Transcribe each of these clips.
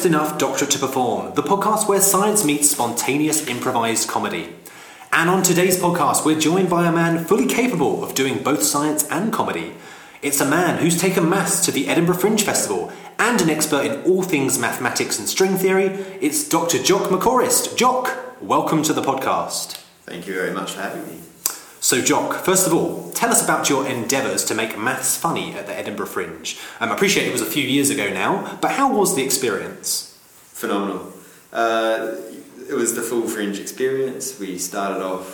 Just Enough Doctorate to Perform, the podcast where science meets spontaneous improvised comedy. And on today's podcast, we're joined by a man fully capable of doing both science and comedy. It's a man who's taken maths to the Edinburgh Fringe Festival and an expert in all things mathematics and string theory. It's Dr. Jock McOrist. Jock, welcome to the podcast. Thank you very much for having me. So, Jock, first of all, tell us about your endeavours to make maths funny at the Edinburgh Fringe. Um, I appreciate it was a few years ago now, but how was the experience? Phenomenal. Uh, it was the full Fringe experience. We started off,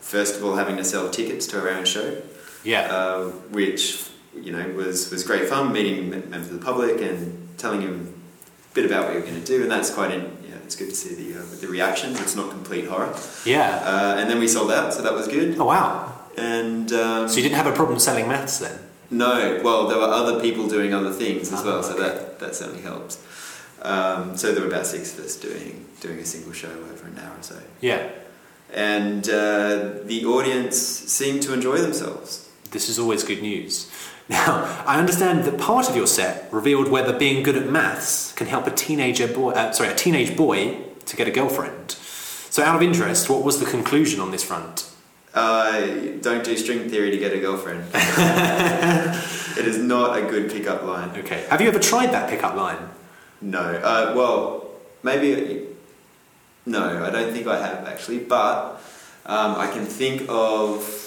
first of all, having to sell tickets to our own show. Yeah. Uh, which, you know, was, was great fun, meeting members of the public and telling them a bit about what you're going to do, and that's quite in, it's good to see the uh, the reactions. It's not complete horror. Yeah. Uh, and then we sold out, so that was good. Oh wow. And um, so you didn't have a problem selling maths then? No. Well, there were other people doing other things as oh, well, okay. so that that certainly helps. Um, so there were about six of us doing doing a single show over an hour or so. Yeah. And uh, the audience seemed to enjoy themselves. This is always good news. Now, I understand that part of your set revealed whether being good at maths can help a teenager boy, uh, sorry, a teenage boy to get a girlfriend. So, out of interest, what was the conclusion on this front? Uh, don't do string theory to get a girlfriend. it is not a good pickup line. Okay. Have you ever tried that pickup line? No. Uh, well, maybe. No, I don't think I have actually, but um, I can think of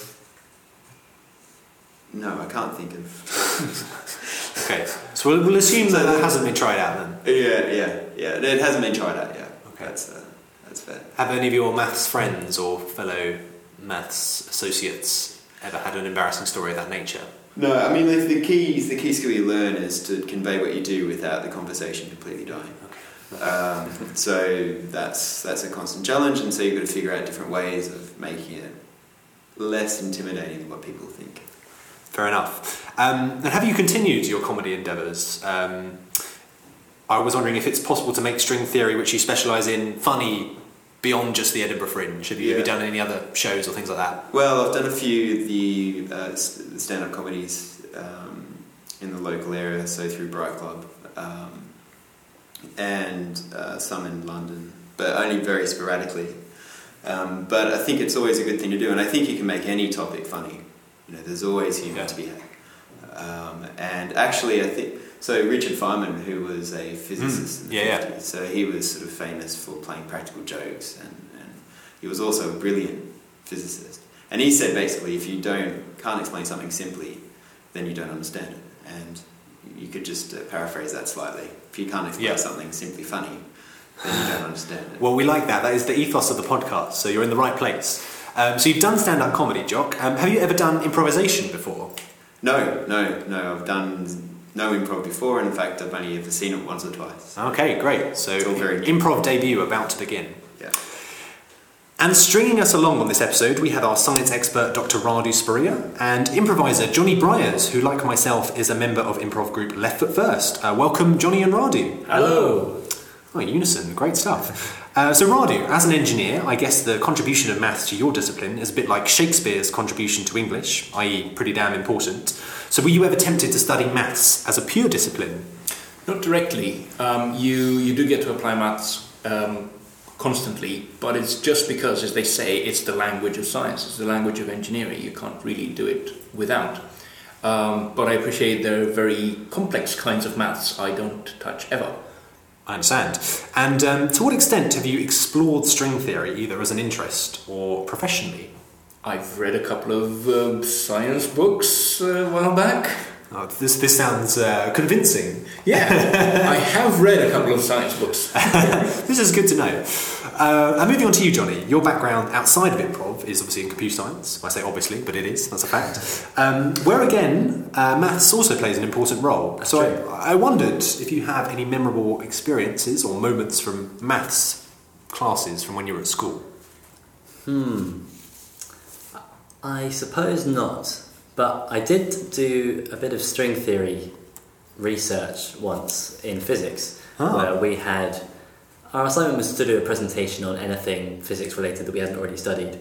no, I can't think of. okay, so we'll, we'll assume that that hasn't been tried out then. Yeah, yeah, yeah. It hasn't been tried out yet. Okay, that's uh, that's fair. Have any of your maths friends or fellow maths associates ever had an embarrassing story of that nature? No, I mean the, the key the key skill you learn is to convey what you do without the conversation completely dying. Okay. Um, so that's that's a constant challenge, and so you've got to figure out different ways of making it less intimidating than what people think. Fair enough. Um, and have you continued your comedy endeavours? Um, I was wondering if it's possible to make string theory, which you specialise in, funny beyond just the Edinburgh Fringe. Have you, yeah. have you, done any other shows or things like that? Well, I've done a few the uh, stand-up comedies um, in the local area, so through Bright Club, um, and uh, some in London, but only very sporadically. Um, but I think it's always a good thing to do, and I think you can make any topic funny. You know, there's always humour to be had. Um, and actually, I think so. Richard Feynman, who was a physicist mm. in the yeah, 50s, yeah. so he was sort of famous for playing practical jokes, and, and he was also a brilliant physicist. And he said basically, if you don't can't explain something simply, then you don't understand it. And you could just uh, paraphrase that slightly. If you can't explain yeah. something simply funny, then you don't understand it. Well, we like that. That is the ethos of the podcast. So you're in the right place. Um, so you've done stand-up comedy, Jock. Um, have you ever done improvisation before? No, no, no. I've done no improv before. In fact, I've only ever seen it once or twice. Okay, great. So improv debut about to begin. Yeah. And stringing us along on this episode, we have our science expert Dr. Radu Sporea and improviser Jonny Briers, who, like myself, is a member of improv group Left Foot First. Uh, welcome, Jonny and Radu. Hello. Oh, unison, great stuff. Uh, so, Radu, as an engineer, I guess the contribution of maths to your discipline is a bit like Shakespeare's contribution to English, i.e., pretty damn important. So, were you ever tempted to study maths as a pure discipline? Not directly. Um, you, you do get to apply maths um, constantly, but it's just because, as they say, it's the language of science, it's the language of engineering. You can't really do it without. Um, but I appreciate there are very complex kinds of maths I don't touch ever. I understand. And um, to what extent have you explored string theory, either as an interest or professionally? I've read a couple of um, science books uh, a while back. Oh, this, this sounds uh, convincing. Yeah, I have read a couple of science books. this is good to know. Uh, and moving on to you, Jonny. Your background outside of improv is obviously in computer science. I say obviously, but it is. That's a fact. Um, where again, uh, maths also plays an important role. So I, I, wondered if you have any memorable experiences or moments from maths classes from when you were at school. Hmm. I suppose not. But I did do a bit of string theory research once in physics, oh. where we had our assignment was to do a presentation on anything physics related that we hadn't already studied,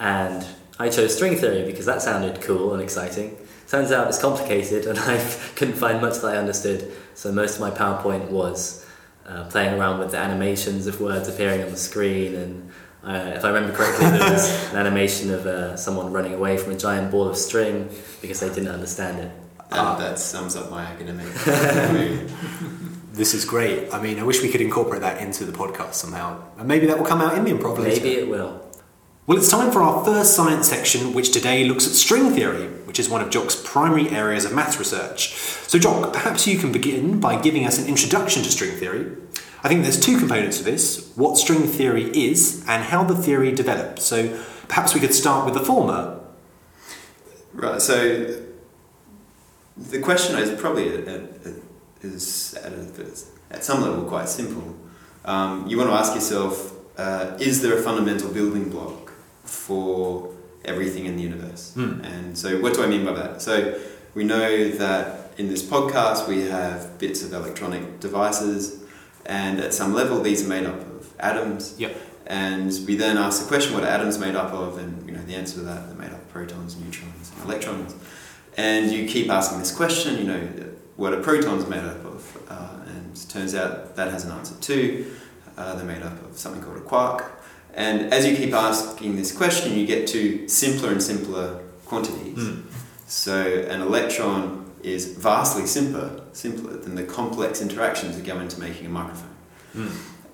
and I chose string theory because that sounded cool and exciting. Turns out it's complicated, and I couldn't find much that I understood. So most of my PowerPoint was uh, playing around with the animations of words appearing on the screen. And uh, if I remember correctly, there was an animation of uh, someone running away from a giant ball of string because they didn't understand it. And Ah. that sums up my academic. This is great. I mean, I wish we could incorporate that into the podcast somehow. And maybe that will come out in the improv later. Maybe it will. Well, it's time for our first science section, which today looks at string theory, which is one of Jock's primary areas of maths research. So, Jock, perhaps you can begin by giving us an introduction to string theory. I think there's two components to this what string theory is and how the theory developed. So, perhaps we could start with the former. right. So the question is probably at, at, at, is at, a, at some level quite simple. Um, you want to ask yourself: uh, Is there a fundamental building block for everything in the universe? Hmm. And so, what do I mean by that? So we know that in this podcast we have bits of electronic devices, and at some level these are made up of atoms. Yep. And we then ask the question, what are atoms made up of? And you know the answer to that, they're made up of protons, neutrons, and electrons. And you keep asking this question, you know, what are protons made up of? Uh, and it turns out that has an answer too. Uh, they're made up of something called a quark. And as you keep asking this question, you get to simpler and simpler quantities. Hmm. So an electron is vastly simpler, simpler than the complex interactions that go into making a microphone. Hmm.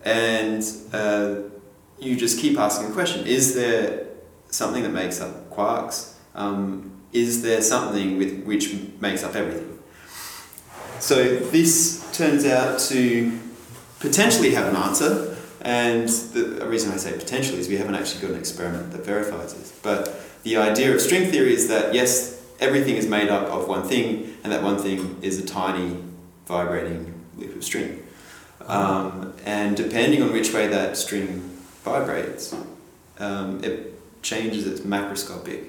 And uh, you just keep asking the question: Is there something that makes up quarks? Um, is there something with which makes up everything? So this turns out to potentially have an answer, and the reason I say potentially is we haven't actually got an experiment that verifies this. But the idea of string theory is that yes, everything is made up of one thing, and that one thing is a tiny vibrating loop of string. Um, and depending on which way that string vibrates, um, it changes its macroscopic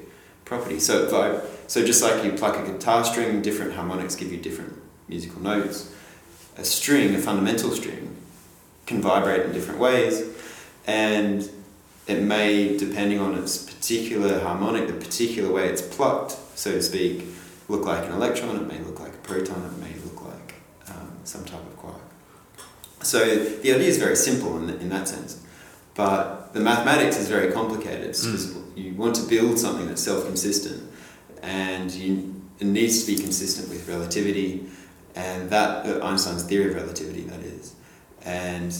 properties. So, so just like you pluck a guitar string, different harmonics give you different musical notes. A string, a fundamental string, can vibrate in different ways, and it may, depending on its particular harmonic, the particular way it's plucked, so to speak, look like an electron. It may look like a proton. It may look like um, some type of quark. So the idea is very simple in, in that sense, but the mathematics is very complicated because you want to build something that's self-consistent, and you, it needs to be consistent with relativity, and that uh, Einstein's theory of relativity that is, and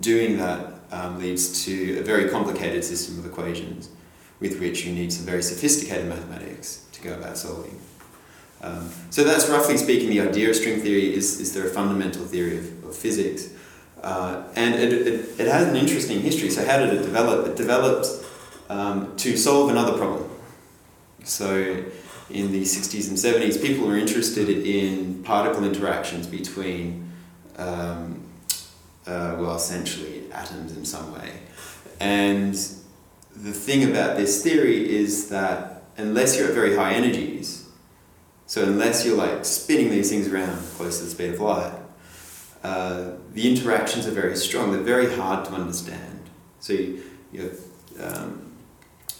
doing that um, leads to a very complicated system of equations, with which you need some very sophisticated mathematics to go about solving. Um, so that's roughly speaking the idea of string theory is, is there a fundamental theory of, of physics. Uh, and it, it, it has an interesting history. So how did it develop? It developed um, to solve another problem. So in the 60s and 70s, people were interested in particle interactions between, um, uh, well, essentially atoms in some way. And the thing about this theory is that unless you're at very high energies, so unless you're like spinning these things around close to the speed of light, uh, the interactions are very strong. They're very hard to understand. So you, you um,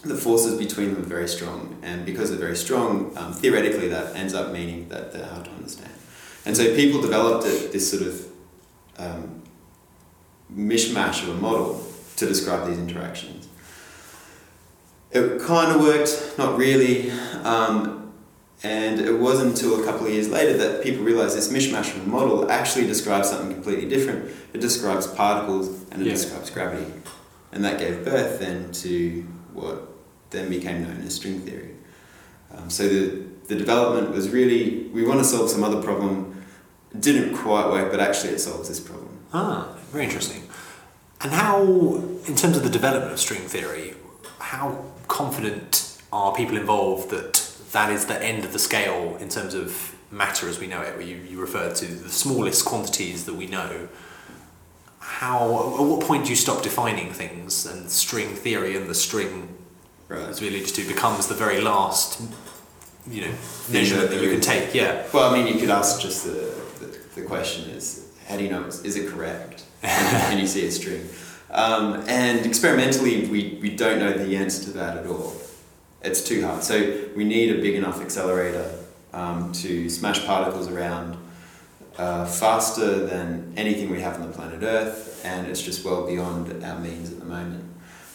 the forces between them are very strong, and because they're very strong, um, theoretically that ends up meaning that they're hard to understand. And so people developed it, this sort of um, mishmash of a model to describe these interactions. It kind of worked, not really. Um, and it wasn't until a couple of years later that people realized this mishmash of a model actually describes something completely different. It describes particles and it Yeah. describes gravity. And that gave birth then to what then became known as string theory. Um, so the, the development was really, we want to solve some other problem. It didn't quite work, but actually it solves this problem. Ah, very interesting. And how, in terms of the development of string theory, how confident are people involved that that is the end of the scale in terms of matter as we know it? Where you, you referred to the smallest quantities that we know. How, at what point do you stop defining things and string theory and the string, Right. as we alluded to, becomes the very last, you know, measurement that that you can take? Yeah. Well, I mean, you could ask just the, the, the question is, how do you know, is it correct? Can you see a string? Um, and experimentally, we, we don't know the answer to that at all. It's too hard. So we need a big enough accelerator um, to smash particles around uh, faster than anything we have on the planet Earth, and it's just well beyond our means at the moment.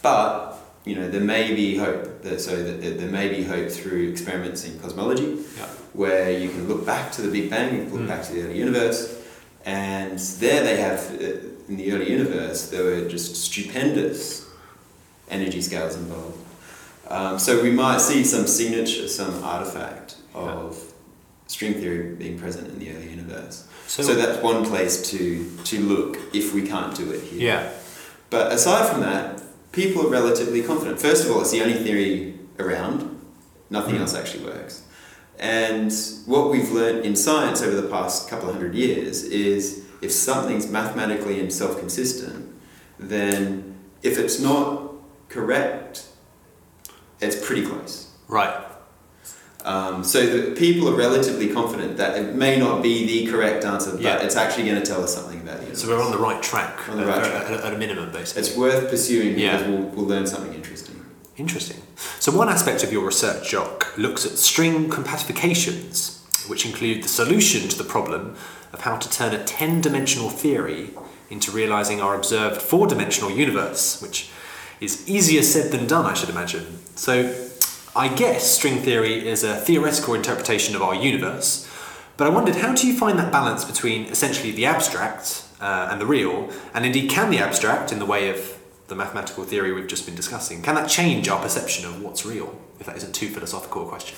But you know, there may be hope. That, so that there may be hope through experiments in cosmology, Yeah. where you can look back to the Big Bang, you can look Mm. back to the early universe, and there they have uh, in the early universe there were just stupendous energy scales involved. Um, so we might see some signature, some artifact of string theory being present in the early universe. So, So, that's one place to, to look if we can't do it here. yeah, But aside from that, people are relatively confident. First of all, it's the only theory around. Nothing Mm. else actually works. And what we've learned in science over the past couple of hundred years is if something's mathematically and self consistent, then if it's not correct, it's pretty close. right. Um, so the people are relatively confident that it may not be the correct answer, but Yeah. it's actually going to tell us something about the universe. So we're on the right track. On the right at, track. At, at a minimum, basically. It's worth pursuing Yeah. because we'll, we'll learn something interesting. Interesting. So, one aspect of your research, Jock, looks at string compactifications, which include the solution to the problem of how to turn a 10 dimensional theory into realizing our observed four dimensional universe, which is easier said than done, I should imagine. So, I guess string theory is a theoretical interpretation of our universe, but I wondered how do you find that balance between essentially the abstract uh, and the real, and indeed can the abstract, in the way of the mathematical theory we've just been discussing, can that change our perception of what's real, if that isn't too philosophical a question?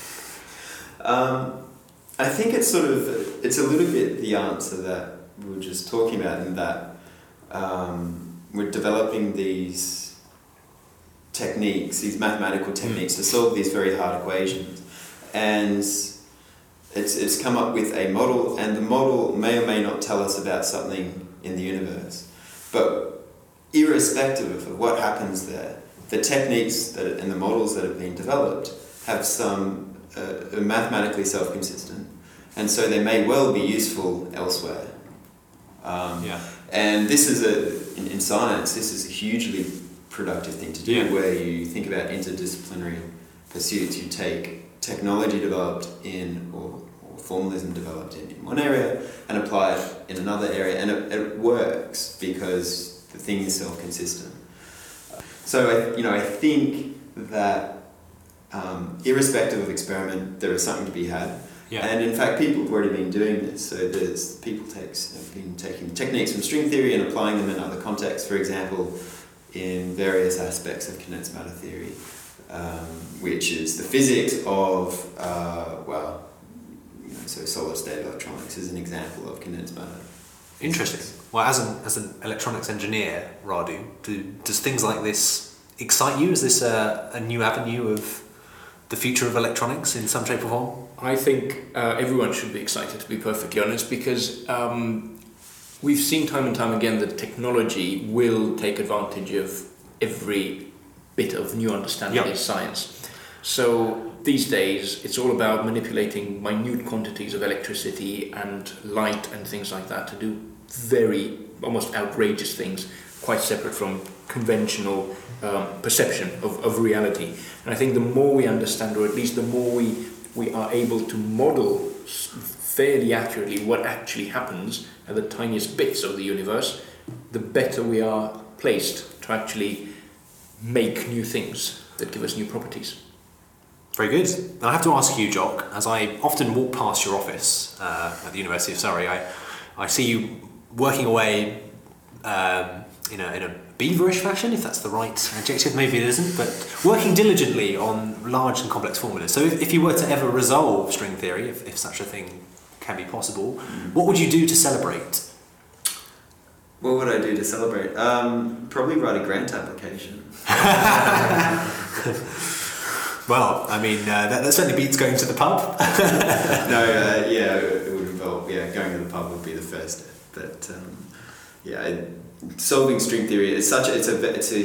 Um, I think it's sort of it's a little bit the answer that we were just talking about, in that um, we're developing these techniques, these mathematical techniques to solve these very hard equations, and it's it's come up with a model, and the model may or may not tell us about something in the universe, but irrespective of what happens there, the techniques that and the models that have been developed have some uh, are mathematically self-consistent, and so they may well be useful elsewhere. Um, Yeah. And this is a in, in science, this is a hugely productive thing to do, Yeah. where you think about interdisciplinary pursuits. You take technology developed in or, or formalism developed in, in one area and apply it in another area, and it, it works because the thing is self-consistent. So I, you know, I think that um, irrespective of experiment, there is something to be had. Yeah. And in fact, people have already been doing this. So there's people takes have been taking techniques from string theory and applying them in other contexts. For example, in various aspects of condensed matter theory, um, which is the physics of uh, well, you know, so solid state electronics is an example of condensed matter. Interesting. Well, as an, as an electronics engineer, Radu, do, does things like this excite you? Is this a, a new avenue of the future of electronics in some shape or form? I think uh, everyone should be excited, to be perfectly honest, because um, we've seen time and time again that technology will take advantage of every bit of new understanding Yeah. in science. So these days, it's all about manipulating minute quantities of electricity and light and things like that to do very, almost outrageous things, quite separate from conventional um, perception of, of reality. And I think the more we understand, or at least the more we, we are able to model fairly accurately what actually happens at the tiniest bits of the universe, the better we are placed to actually make new things that give us new properties. Very good. I have to ask you, Jock, as I often walk past your office uh, at the University of Surrey, I, I see you working away um, in, a, in a beaverish fashion, if that's the right adjective, maybe it isn't, but working diligently on large and complex formulas. So if, if you were to ever resolve string theory, if, if such a thing can be possible, what would you do to celebrate? What would I do to celebrate? Um, probably write a grant application. Well, I mean, uh, that, that certainly beats going to the pub. no, uh, yeah, it would involve yeah going to the pub would be the first step. But um, yeah, it- solving string theory is such a, it's a it's a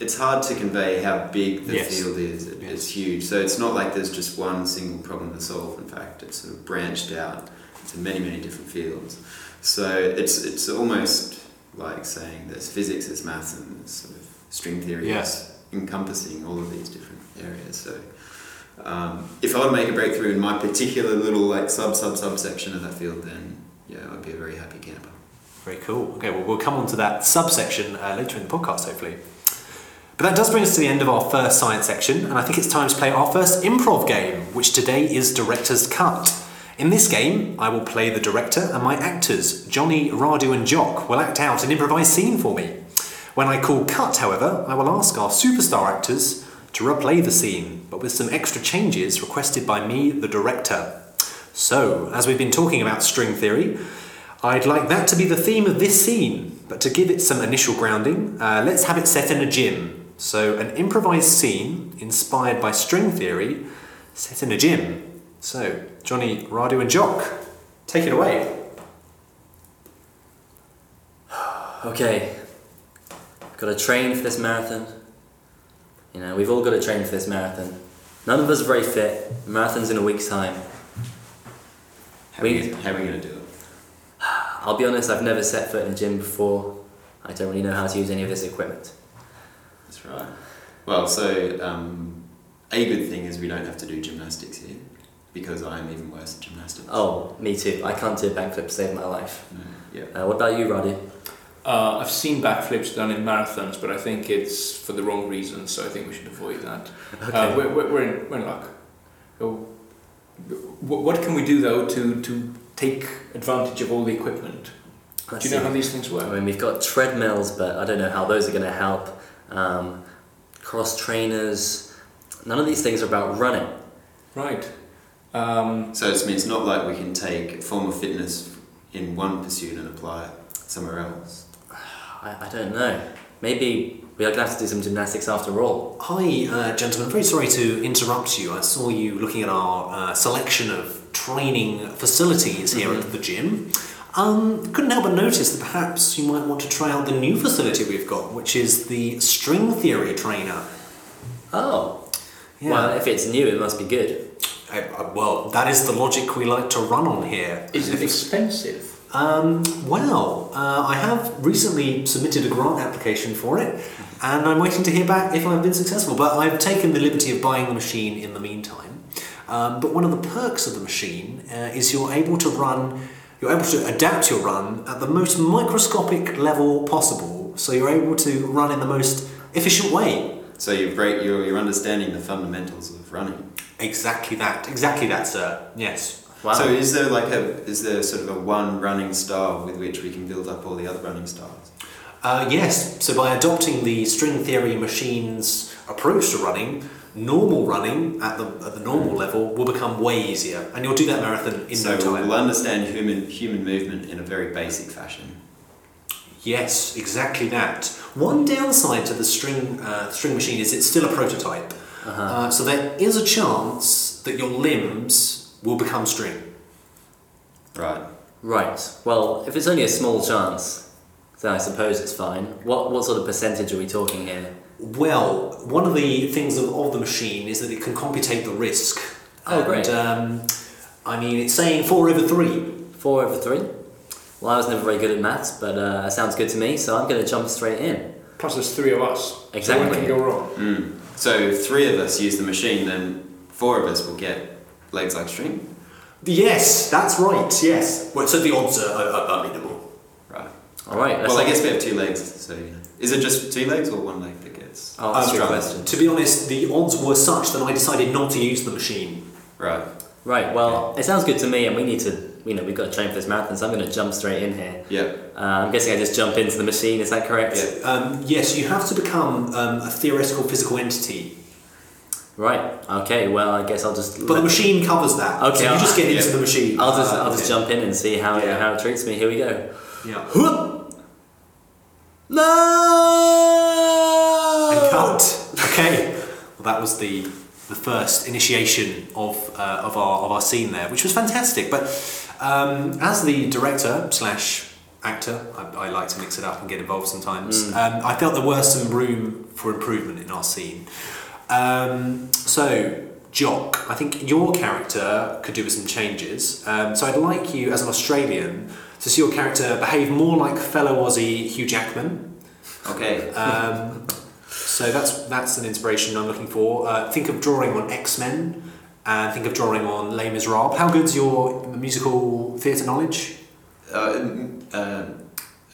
it's hard to convey how big the Yes. field is. It, Yes. It's huge. So it's not like there's just one single problem to solve. In fact, it's sort of branched out into many many different fields. So it's it's almost like saying there's physics, there's maths, and there's sort of string theory Yeah. encompassing all of these different areas. So um, if I would make a breakthrough in my particular little like sub sub subsection of that field, then yeah, yeah, I'd be a very happy camper. Very cool. Okay, well, we'll come on to that subsection uh, later in the podcast, hopefully. But that does bring us to the end of our first science section, and I think it's time to play our first improv game, which today is Director's Cut. In this game, I will play the director, and my actors, Jonny, Radu, and Jock, will act out an improvised scene for me. When I call cut, however, I will ask our superstar actors to replay the scene, but with some extra changes requested by me, the director. So, as we've been talking about string theory, I'd like that to be the theme of this scene, but to give it some initial grounding, uh, let's have it set in a gym. So, an improvised scene inspired by string theory set in a gym. So, Jonny, Radu, and Jock, take it away. Okay, got to train for this marathon. You know, we've all got to train for this marathon. None of us are very fit. Marathon's in a week's time. How, We- are, we, how are we going to do it? I'll be honest, I've never set foot in a gym before. I don't really know how to use any of this equipment. That's right. Well, so um, a good thing is we don't have to do gymnastics here because I am even worse at gymnastics. Oh, me too. I can't do a backflip to save my life. No, yeah. Uh, what about you, Roddy? Uh, I've seen backflips done in marathons, but I think it's for the wrong reasons, so I think we should avoid that. Okay. Uh, we're, we're, we're, in, we're in luck. So, what can we do though to, to take advantage of all the equipment? Let's do you know see. how these things work? I mean, we've got treadmills, but I don't know how those are going to help. Um, cross trainers. None of these things are about running. Right. Um, So it's, it's not like we can take a form of fitness in one pursuit and apply it somewhere else. I, I don't know. Maybe we're going to have to do some gymnastics after all. Hi, uh, gentlemen. Very sorry to interrupt you. I saw you looking at our uh, selection of training facilities here at the gym. Um, couldn't help but notice that perhaps you might want to try out the new facility we've got, which is the string theory trainer. Oh. Yeah. Well, if it's new, it must be good. Uh, uh, well, that is the logic we like to run on here. is it expensive? Um, well, uh, I have recently submitted a grant application for it, and I'm waiting to hear back if I've been successful. But I've taken the liberty of buying the machine in the meantime. Um, but one of the perks of the machine uh, is you're able to run, you're able to adapt your run at the most microscopic level possible. So you're able to run in the most efficient way. So you're, break, you're, you're understanding the fundamentals of running. Exactly that. Exactly that, sir. Yes. Wow. So is there like a is there sort of a one running style with which we can build up all the other running styles? Uh, yes, so by adopting the string theory machine's approach to running, normal running at the, at the normal level will become way easier, and you'll do that marathon in so no time. we'll understand human human movement in a very basic fashion. Yes, exactly that. One downside to the string uh, string machine is it's still a prototype, Uh-huh. uh, so there is a chance that your limbs will become string. Right. Right. Well, if it's only a small chance, then I suppose it's fine. What what sort of percentage are we talking here? Well, one of the things of, of the machine is that it can computate the risk. Oh, and, great. Um, I mean, it's saying four over three. Four over three. Well, I was never very good at maths, but uh, sounds good to me. So I'm going to jump straight in. Plus, there's three of us. So Exactly. what can go wrong? Mm. So if three of us use the machine, then four of us will get legs like string. Yes, that's right. Yes. Well, so the odds are, are, are minimal. Right. All right. Well, I guess we have two legs. So you is it just two legs or one leg that gets? Oh, that's a good Um, question. To be honest, the odds were such that I decided not to use the machine. Right. Right. Well, it sounds good to me, and we need to. You know, we've got to train for this marathon, so I'm going to jump straight in here. Yeah. Uh, I'm guessing I just jump into the machine. Is that correct? Yeah. Um, yes, you have to become um, a theoretical physical entity, Right. Okay. Well, I guess I'll just. but the machine covers that. Okay, so you I'll- just get into the machine. I'll just. Uh, I'll just jump in and see how it, Yeah. how it treats me. Here we go. Yeah. No. And cut. Okay. Well, that was the the first initiation of uh, of our of our scene there, which was fantastic. But um, as the director slash actor, I, I like to mix it up and get involved sometimes. Um, I felt there were some room for improvement in our scene. Um, so. Jock, I think your character could do with some changes. Um, so I'd like you, as an Australian, to see your character behave more like fellow Aussie Hugh Jackman, Okay. um, so that's that's an inspiration I'm looking for. Uh, think of drawing on X Men, and think of drawing on Les Miserables. How good's your musical theatre knowledge? Uh, uh,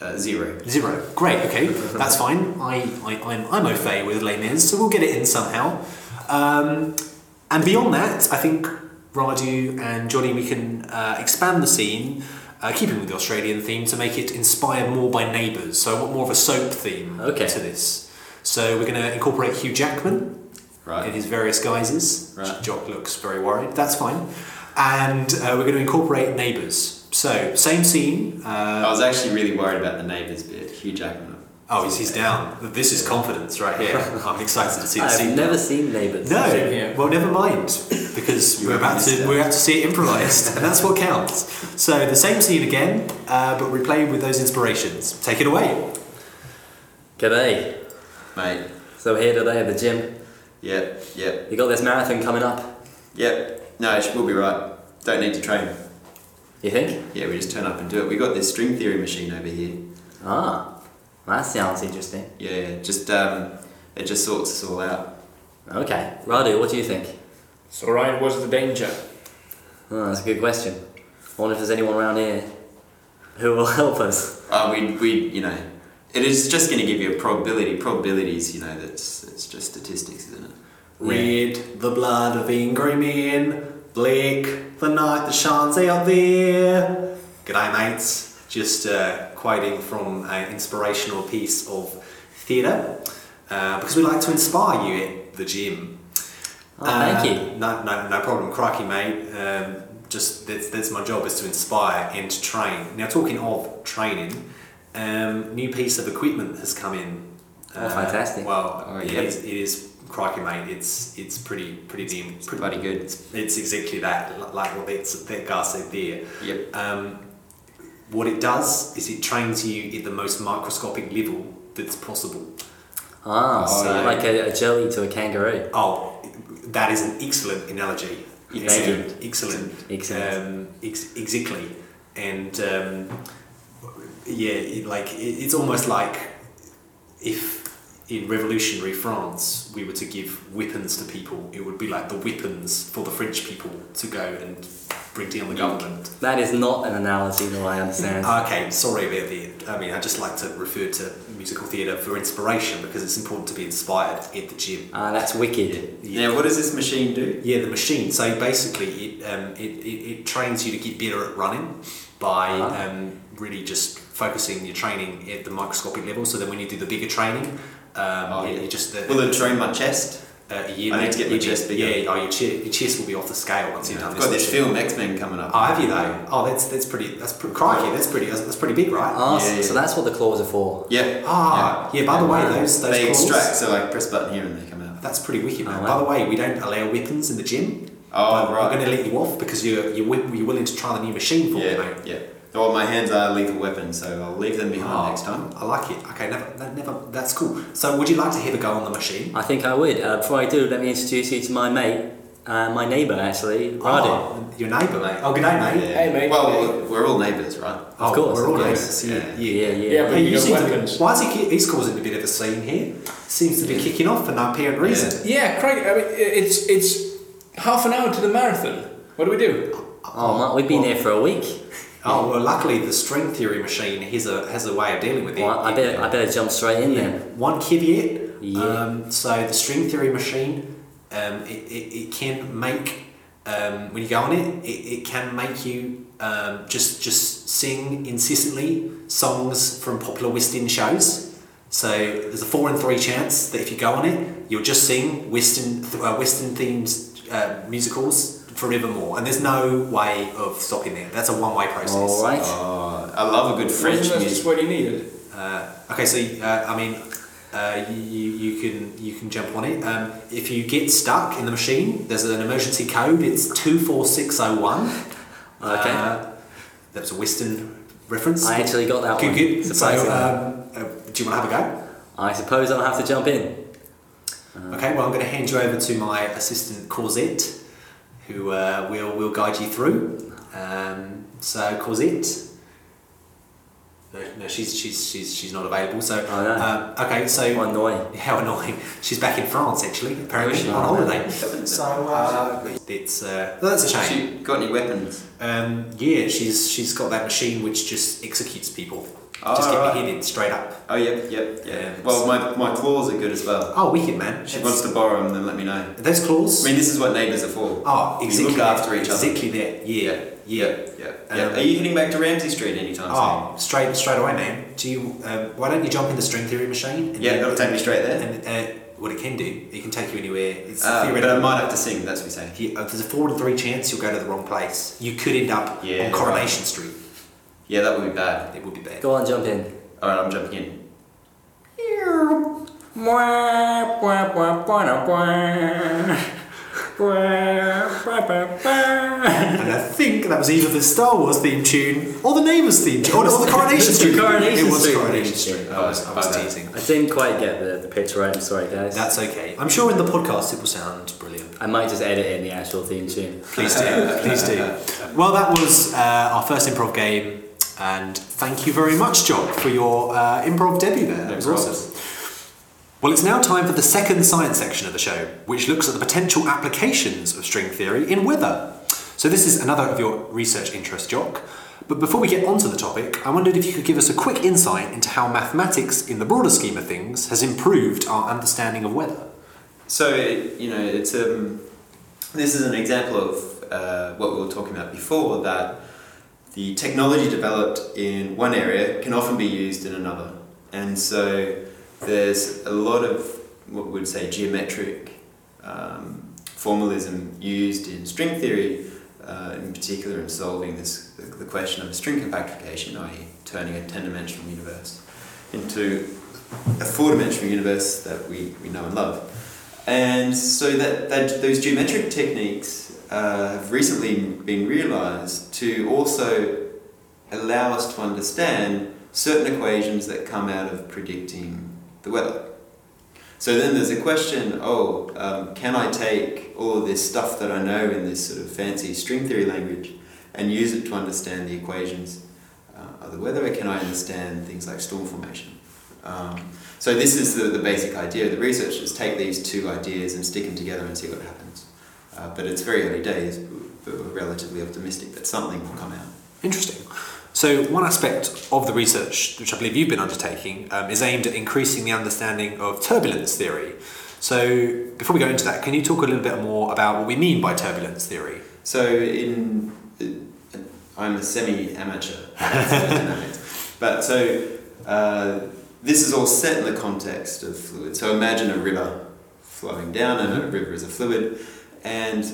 uh, zero. Zero. Great. Okay, that's fine. I, I I'm I'm au fait with Les Mis, so we'll get it in somehow. Um, and beyond that, I think Radu and Jonny, we can uh, expand the scene, uh, keeping with the Australian theme, to make it inspired more by Neighbours. So I want more of a soap theme Okay. to this. So we're going to incorporate Hugh Jackman in his various guises. Right. Jock looks very worried. That's fine. And uh, we're going to incorporate Neighbours. So same scene. I Uh, was actually really worried about the neighbours bit. Hugh Jackman. oh, he's, he's down. This is confidence right here. I'm excited to see the I've scene. never seen Neighbours. No, Same here. well, never mind, because we're about to we're about to see it improvised, and that's what counts. So the same scene again, uh, but replayed with those inspirations. Take it away. G'day. Mate. So here today at the gym. Yep, yep, You got this marathon coming up. yep. No, we'll be right. Don't need to train. You think? Yeah, we just turn up and do it. We got this string theory machine over here. Ah, that sounds interesting. Yeah, just um, it just sorts us all out. Okay, Radu, what do you think? So, Ryan, what's the danger? Oh, that's a good question. I wonder if there's anyone around here who will help us. Uh, we, we, you know, it is just going to give you a probability. Probabilities, you know, that's it's just statistics, isn't it? Red the blood of angry men, Black, the night that shines out there. G'day, mates. Just uh, quoting from an inspirational piece of theatre, uh, because we like to inspire you at the gym. Oh, thank Uh, you. No, no, no problem. Crikey, mate. Um, just that's, that's my job is to inspire and to train. Now, talking of training, um, new piece of equipment has come in. Oh, fantastic. Well, Oh, yeah. is- it is crikey, mate. It's it's pretty pretty damn It's bloody good. It's, it's exactly that, like what that, that guy said there. Yep. Um, what it does is it trains you at the most microscopic level that's possible. Ah, Oh, yeah. like a, a jelly to a kangaroo. Oh, that is an excellent analogy. Excellent, excellent, Excellent. Um, ex- exactly, and um, yeah, it, like it, it's almost like if in revolutionary France we were to give weapons to people, it would be like the weapons for the French people to go and bring down the government. That is not an analogy that I understand. Okay, sorry about that. I mean, I just like to refer to musical theatre for inspiration because it's important to be inspired at the gym. Ah, that's wicked. Yeah. Now, what does this machine do? Yeah, the machine. So basically, it, um, it, it, it trains you to get better at running by Ah. um, really just focusing your training at the microscopic level. So then when you do the bigger training, um, Oh, yeah. it just the, Will it train my chest? uh, a year I need to get my chest bigger. Yeah, oh, your, chest, your chest will be off the scale once you've done I've got this film X Men coming up. Oh, have you though? Oh, that's that's pretty. That's pretty. Crikey, that's pretty. That's, that's pretty big, right? Ah, Yeah, so- yeah. so that's what the claws are for. Yeah. Ah, yeah. by the way, those those they claws- extract, so like press button here and they come out. That's pretty wicked, man. Oh, By the way, we don't allow weapons in the gym. Oh, I'm right. going to let you off because you're you're, you're willing to try the new machine for me, Yeah, mate. yeah. Well, my hands are lethal weapons, so I'll leave them behind Oh, next time. I like it. Okay, never, that never. That's cool. So, would you like to have a go on the machine? I think I would. Uh, before I do, let me introduce you to my mate, uh, my neighbour actually, Radu. Oh, your neighbour, mate. Oh, good day, mate. Yeah. Hey, mate. Well, we're- we're all neighbours, right? Oh, course, we're all of neighbours. course. Yeah, Yeah. yeah. Yeah, yeah. Yeah, but Hey, you you got seem to be, why is he? ki- He's causing a bit of a scene here. Seems to be kicking off for no apparent reason. Yeah, Craig, I mean, it's, it's half an hour to the marathon. What do we do? Oh, man, we've been here for a week. Oh well, luckily the string theory machine has a has a way of dealing with it. Well, I better, I better jump straight in Yeah. then. One caveat. Yeah. Um, so the string theory machine, um, it, it, it can make um, when you go on it, it, it can make you um, just just sing incessantly songs from popular West End shows. So there's a four in three chance that if you go on it, you'll just sing Western uh, Western themed uh, musicals forevermore, and there's no way of stopping that. That's a one way process. All right. Oh, I love a good French Wasn't just what you needed? Uh, okay, so uh, I mean, uh, you, you can you can jump on it. Um, if you get stuck in the machine, there's an emergency code. It's two four six zero one. Okay. Uh, that was a Western reference. I actually got that Good, one. good. So, um, uh, do you want to have a go? I suppose I'll have to jump in. go? Okay. Well, I'm going to hand you over to my assistant Cosette, who uh, will will guide you through. Um, so Cosette, No, no, she's she's she's she's not available. So Oh, no. um, okay, so How annoying. how annoying. She's back in France actually. Apparently Oh, on holiday. So uh, it's uh, that's a shame. She got any weapons? Um, yeah, she's she's got that machine which just executes people. Oh, just get right. me hit it straight up. Oh, yep, yep, Yeah, yeah. Well, my, my claws are good as well. Oh, wicked man. She That's- wants to borrow them, then let me know. those claws. I mean, this is what neighbours are for. oh, You exactly. look after each other. Exactly that. Yeah, yeah. Yeah, yeah. Um, Are you heading back to Ramsay Street anytime Oh, straight straight away, man. Do you? Uh, why don't you jump in the string theory machine? soon? Yeah, that'll take me straight there. And uh, what it can do, it can take you anywhere. It's Uh, but I might have to sing, that's what we say. He- uh, there's a four to three chance you'll go to the wrong place. You could end up Yeah, on Coronation Street. Yeah, that would be bad. It would be bad. Go on, jump in. Alright, I'm jumping in. And I think that was either the Star Wars theme tune or the Neighbours theme tune, or, or the Coronation Street. Coronation it was Street Coronation Street. I was, I was teasing. I didn't quite get the, the picture right. I'm sorry, guys. That's okay. I'm sure in the podcast it will sound brilliant. I might just edit in the actual theme tune. Please do, please do. Well, that was uh, our first improv game, and thank you very much, John, for your uh, improv debut there. That was awesome. Well, it's now time for the second science section of the show, which looks at the potential applications of string theory in weather. So, this is another of your research interests, Jock. But before we get onto the topic, I wondered if you could give us a quick insight into how mathematics, in the broader scheme of things, has improved our understanding of weather. So, it, you know, it's um, this is an example of uh, what we were talking about before that the technology developed in one area can often be used in another. And so there's a lot of what we would say geometric um, formalism used in string theory, uh, in particular in solving this the, question of string compactification, i.e., turning a ten-dimensional universe into a four-dimensional universe that we, we know and love. And so that, that those geometric techniques uh, have recently been realized to also allow us to understand certain equations that come out of predicting the weather. So then there's a question oh, um, can I take all of this stuff that I know in this sort of fancy string theory language and use it to understand the equations uh, of the weather, or can I understand things like storm formation? Um, so this is the, the basic idea. The researchers take these two ideas and stick them together and see what happens. Uh, but it's very early days, but we're relatively optimistic that something will come out. Interesting. So, one aspect of the research, which I believe you've been undertaking, um, is aimed at increasing the understanding of turbulence theory. So, before we go into that, can you talk a little bit more about what we mean by turbulence theory? So in, uh, I'm a semi-amateur, but so uh, this is all set in the context of fluid. So imagine a river flowing down, and a river is a fluid. And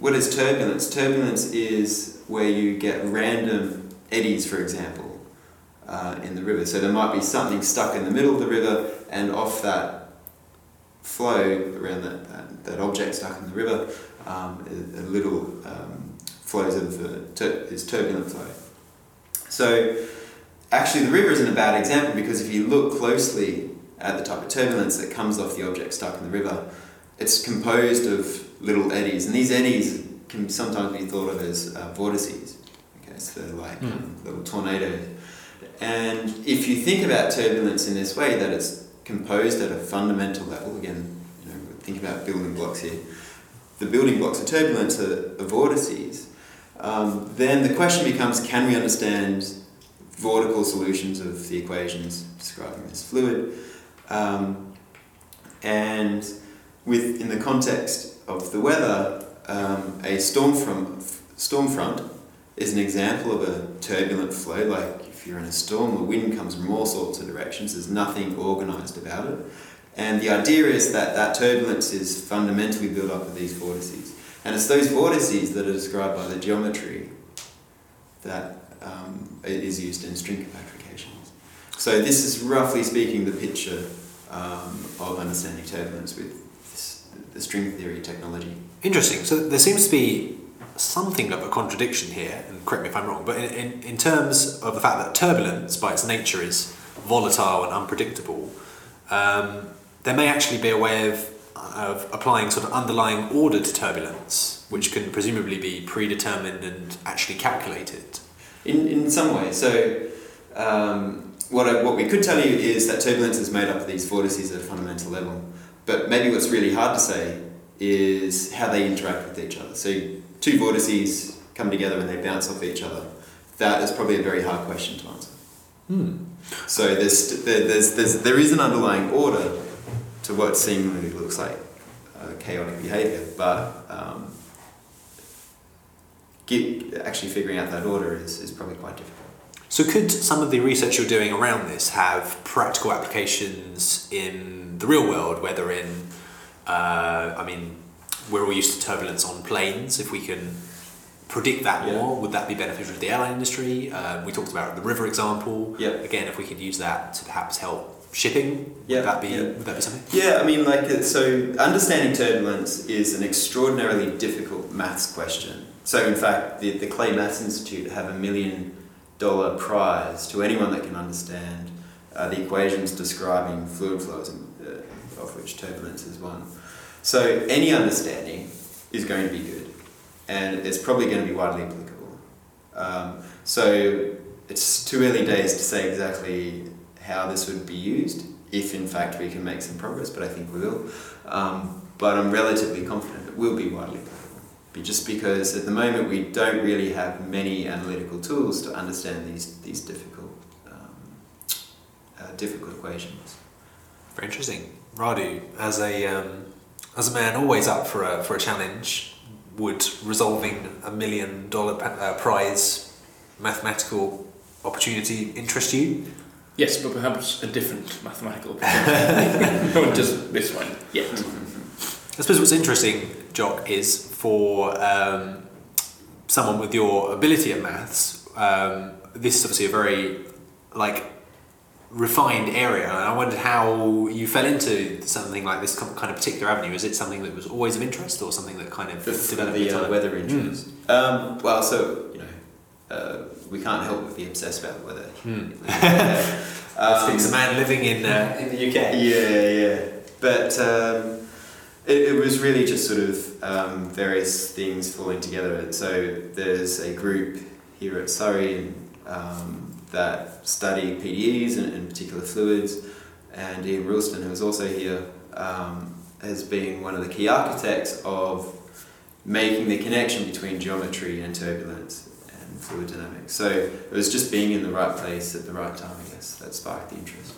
what is turbulence? Turbulence is where you get random eddies, for example, uh, in the river. So there might be something stuck in the middle of the river, and off that flow around that, that, that object stuck in the river, um, a, little um, flows of uh, is turbulent flow. So actually, the river isn't a bad example because if you look closely at the type of turbulence that comes off the object stuck in the river, it's composed of little eddies, and these eddies can sometimes be thought of as uh, vortices. Okay, so they're like Hmm. um, little tornadoes. And if you think about turbulence in this way, that it's composed at a fundamental level, again, you know, think about building blocks here. The building blocks of turbulence are, are vortices. Um, then the question becomes: Can we understand vortical solutions of the equations describing this fluid? Um, and with in the context of the weather, um, a storm front, storm front is an example of a turbulent flow. Like if you're in a storm, the wind comes from all sorts of directions. There's nothing organised about it, and the idea is that that turbulence is fundamentally built up of these vortices, and it's those vortices that are described by the geometry that um, is used in string compactifications. So this is roughly speaking the picture um, of understanding turbulence with the string theory technology. Interesting. So, there seems to be something of a contradiction here, and correct me if I'm wrong, but in, in, in terms of the fact that turbulence, by its nature, is volatile and unpredictable, um, there may actually be a way of, of applying sort of underlying order to turbulence, which can presumably be predetermined and actually calculated. In, in some way, so um, what, I, what we could tell you is that turbulence is made up of these vortices at a fundamental level. But maybe what's really hard to say is how they interact with each other. So two vortices come together and they bounce off each other. That is probably a very hard question to answer. Hmm. So there's, there, there's, there's, there is an underlying order to what seemingly looks like uh, chaotic behavior, but um, get, actually figuring out that order is, is probably quite difficult. So, could some of the research you're doing around this have practical applications in the real world, whether in, uh, I mean, we're all used to turbulence on planes. If we can predict that Yeah. more, would that be beneficial to the airline industry? Um, we talked about the river example. Yeah. Again, if we could use that to perhaps help shipping, Yeah, would that be yeah. would that be something? Yeah, I mean, like, uh, so understanding turbulence is an extraordinarily difficult maths question. So, in fact, the, the Clay Maths Institute have a million dollar prize to anyone that can understand uh, the equations describing fluid flows, uh, of which turbulence is one. So, any understanding is going to be good, and it's probably going to be widely applicable. Um, so, it's too early days to say exactly how this would be used, if in fact we can make some progress, but I think we will. Um, but I'm relatively confident it will be widely applicable. Just because at the moment we don't really have many analytical tools to understand these, these difficult, um, uh, difficult equations. Very interesting. Radu, as a um, as a man always up for a for a challenge, would resolving a million dollar pa- uh, prize mathematical opportunity interest you? Yes, but perhaps a different mathematical opportunity. Not just this one yet. I suppose what's interesting, Jock, is for um, someone with your ability at maths. Um, this is obviously a very like refined area, and I wondered how you fell into something like this kind of particular avenue. Is it something that was always of interest, or something that kind of The, developed the uh, weather interest. Um, well, so, you know, uh, we can't help but be obsessed about weather. Hmm. Um, It's a man living in uh, in the UK. Yeah, yeah. But um, it, it was really just sort of um, various things falling together. So there's a group here at Surrey um, that study PDEs and in particular fluids, and Ian Roulstone, who is also here, um, has been one of the key architects of making the connection between geometry and turbulence and fluid dynamics. So it was just being in the right place at the right time, I guess, that sparked the interest.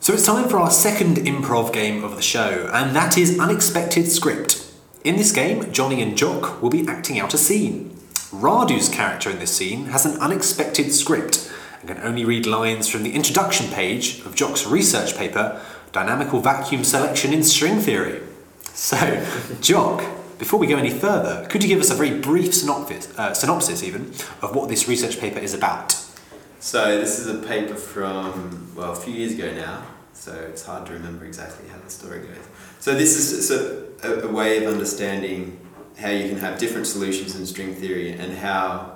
So it's time for our second improv game of the show, and that is Unexpected Script. In this game, Jonny and Jock will be acting out a scene. Radu's character in this scene has an unexpected script and can only read lines from the introduction page of Jock's research paper, Dynamical Vacuum Selection in String Theory. So, Jock, before we go any further, could you give us a very brief synopsis, uh, synopsis even, of what this research paper is about? So this is a paper from well a few years ago now, so it's hard to remember exactly how the story goes. So this is a, a way of understanding how you can have different solutions in string theory and how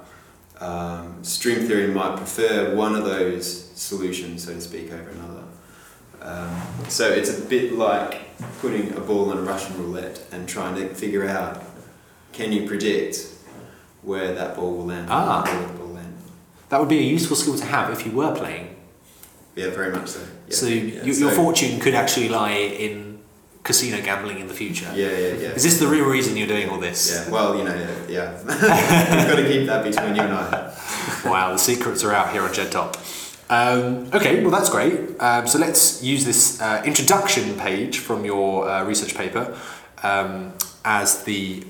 um, string theory might prefer one of those solutions, so to speak, over another. Um, so it's a bit like putting a ball in a Russian roulette and trying to figure out can you predict where that ball will land? Ah. Where the ball will land. That would be a useful skill to have if you were playing Yeah, very much so. Yeah, so yeah, your, your fortune could actually lie in casino gambling in the future. Yeah, yeah, yeah. Is this the real reason you're doing all this? Yeah, well, you know, yeah. yeah. We've got to keep that between you and I. Wow, the secrets are out here on JEDTOP. Um, okay, well that's great. Um, so let's use this uh, introduction page from your uh, research paper um, as the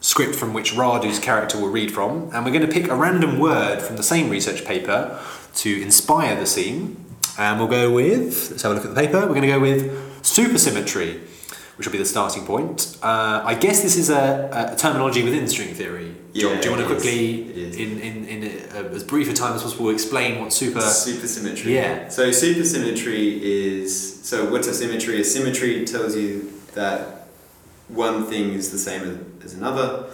script from which Radu's character will read from, and we're going to pick a random word from the same research paper to inspire the scene. And we'll go with, let's have a look at the paper, we're going to go with supersymmetry, which will be the starting point. Uh, I guess this is a, a terminology within string theory. John, Yeah, do you want to is. quickly, is. in, in, in a, as brief a time as possible, explain what super. Supersymmetry. Yeah. So supersymmetry is so what's a symmetry? A symmetry tells you that one thing is the same as another,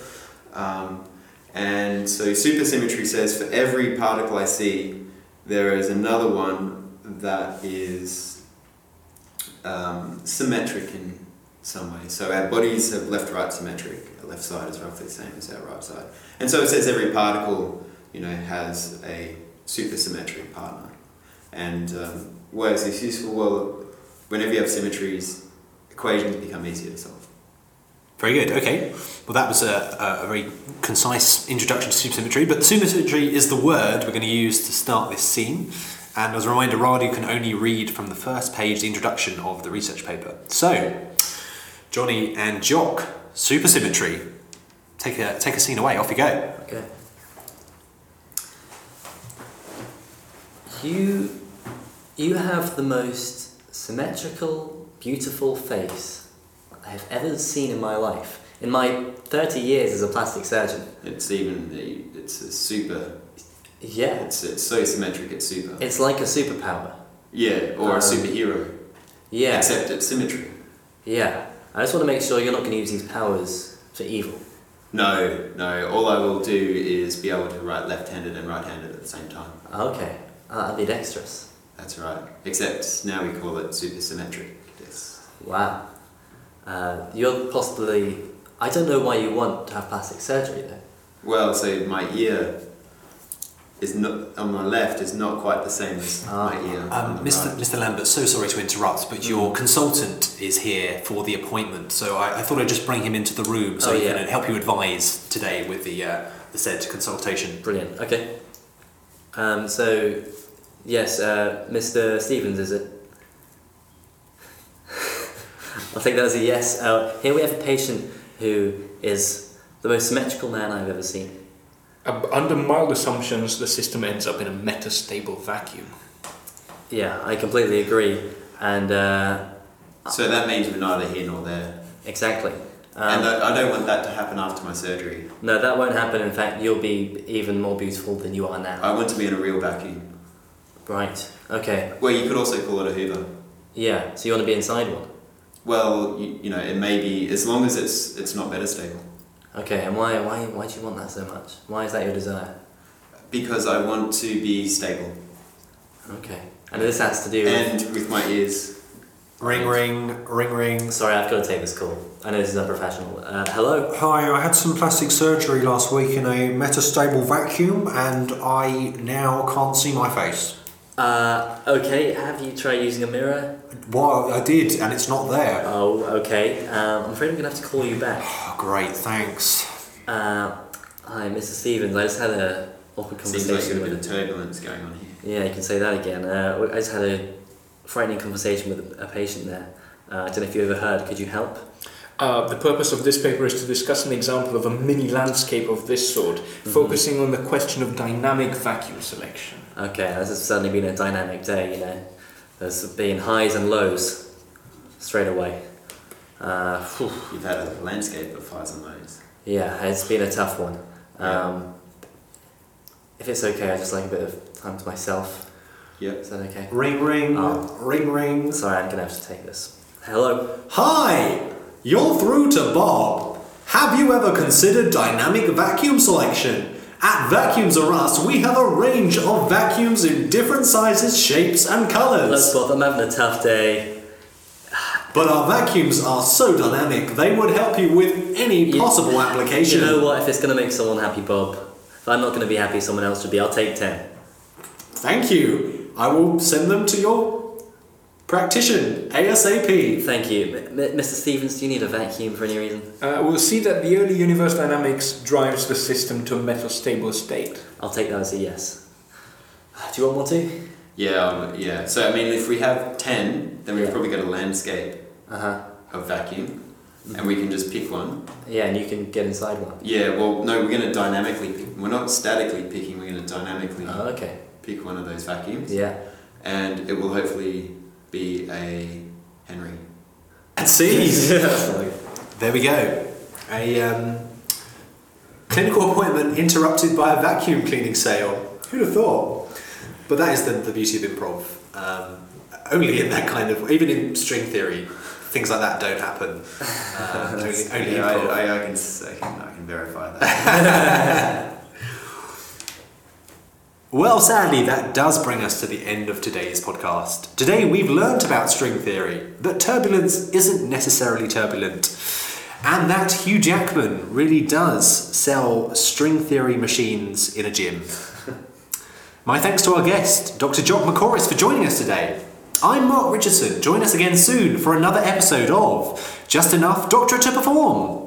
um, and so supersymmetry says for every particle I see, there is another one that is um, symmetric in some way. So our bodies have left-right symmetric. Our left side is roughly the same as our right side, and so it says every particle, you know, has a supersymmetric partner. And um, why is this useful? Well, whenever you have symmetries, equations become easier to solve. Very good. Okay. Well, that was a, a very concise introduction to supersymmetry. But supersymmetry is the word we're going to use to start this scene. And as a reminder, Radu can only read from the first page the introduction of the research paper. So, Jonny and Jock, supersymmetry. Take a take a scene away. Off you go. Okay. You, you have the most symmetrical, beautiful face I have ever seen in my life. In my 30 years as a plastic surgeon. It's even it's a super. Yeah. It's it's so symmetric. It's super. It's like a superpower. yeah, or Um, a superhero. Yeah. Except it's symmetry. Yeah. I just want to make sure you're not going to use these powers for evil. No, no. All I will do is be able to write left-handed and right-handed at the same time. Okay. Uh, that'd be dexterous. That's right. Except now we call it supersymmetric. Yes. Wow. Uh, you're possibly. I don't know why you want to have plastic surgery though. Well, so my ear is not on my left is not quite the same as Ah. my ear. Um, Mr. right. Mr. Lambert, so sorry to interrupt, but your consultant is here for the appointment, so I, I thought I'd just bring him into the room so Oh, he yeah. can help you advise today with the uh, the said consultation. Brilliant. Okay. Um, so, yes, uh, Mr. Stevens, is it? I think that was a yes. Uh, here we have a patient who is the most symmetrical man I've ever seen. Uh, under mild assumptions, the system ends up in a metastable vacuum. Yeah, I completely agree. And uh, So that means we're neither here nor there. exactly. and Um, I, I don't want that to happen after my surgery. no, that won't happen. In fact, you'll be even more beautiful than you are now. I want to be in a real vacuum. Right. Okay. Well, you could also call it a Hoover. Yeah. So you want to be inside one? Well, you, you know, it may be as long as it's it's not metastable. Okay. And why? Why? Why do you want that so much? Why is that your desire? Because I want to be stable. Okay. And this has to do with. And with my ears. Ring, ring, ring, ring. Sorry, I've got to take this call. I know this is unprofessional. Uh, hello? Hi, I had some plastic surgery last week in a metastable vacuum and I now can't see my face. Uh, okay, have you tried using a mirror? Well, I did and it's not there. Oh, okay. Um, I'm afraid I'm going to have to call you back. Oh, great, thanks. Uh, hi, Mr. Stevens. I just had a awkward Seems like conversation there's a bit with... of turbulence going on here. Yeah, you can say that again. Uh, I just had a frightening conversation with a patient there. Uh, I don't know if you ever heard. Could you help? Uh, the purpose of this paper is to discuss an example of a mini landscape of this sort, focusing on the question of dynamic vacuum selection. Okay, this has certainly been a dynamic day, you know. There's been highs and lows straight away. Uh. You've had a landscape of highs and lows. Yeah, it's been a tough one. Um, if it's okay, I'd just like a bit of time to myself. Yep. Is that okay? Ring, ring, Oh. ring, ring. Sorry, I'm gonna have to take this. Hello? Hi, you're through to Bob. Have you ever considered dynamic vacuum selection? At Vacuums R Us, we have a range of vacuums in different sizes, shapes, and Look, colours. Bob, I'm having a tough day. But our vacuums are so dynamic, they would help you with any You- possible application. You know what? If it's gonna make someone happy, Bob, if I'm not gonna be happy, someone else should be. I'll take 10. Thank you. I will send them to your practitioner ASAP. Thank you. M- M- Mr. Stevens, do you need a vacuum for any reason? Uh, we'll see that the early universe dynamics drives the system to a metastable state. I'll take that as a yes. Do you want more too? Yeah, um, yeah. So I mean, if we have ten, then we've Yeah. probably got a landscape Uh huh. of vacuum, and we can just pick one. Yeah, and you can get inside one. Yeah. Well, no, we're going to dynamically pick. We're not statically picking. We're going to dynamically Oh, okay. pick one of those vacuums, Yeah. and it will hopefully be a Henry. See, That's there we go. A um, clinical appointment interrupted by a vacuum cleaning sale. Who'd have thought? But that is the, the beauty of improv. Um, only in that kind of, even in string theory, things like that don't happen. Uh, only only yeah. I, I, I, can, I can I can verify that. Well, sadly, that does bring us to the end of today's podcast. Today, we've learnt about string theory, that turbulence isn't necessarily turbulent, and that Hugh Jackman really does sell string theory machines in a gym. My thanks to our guest, Dr. Jock McOrist, for joining us today. I'm Mark Richardson. Join us again soon for another episode of Just Enough Doctorate to Perform.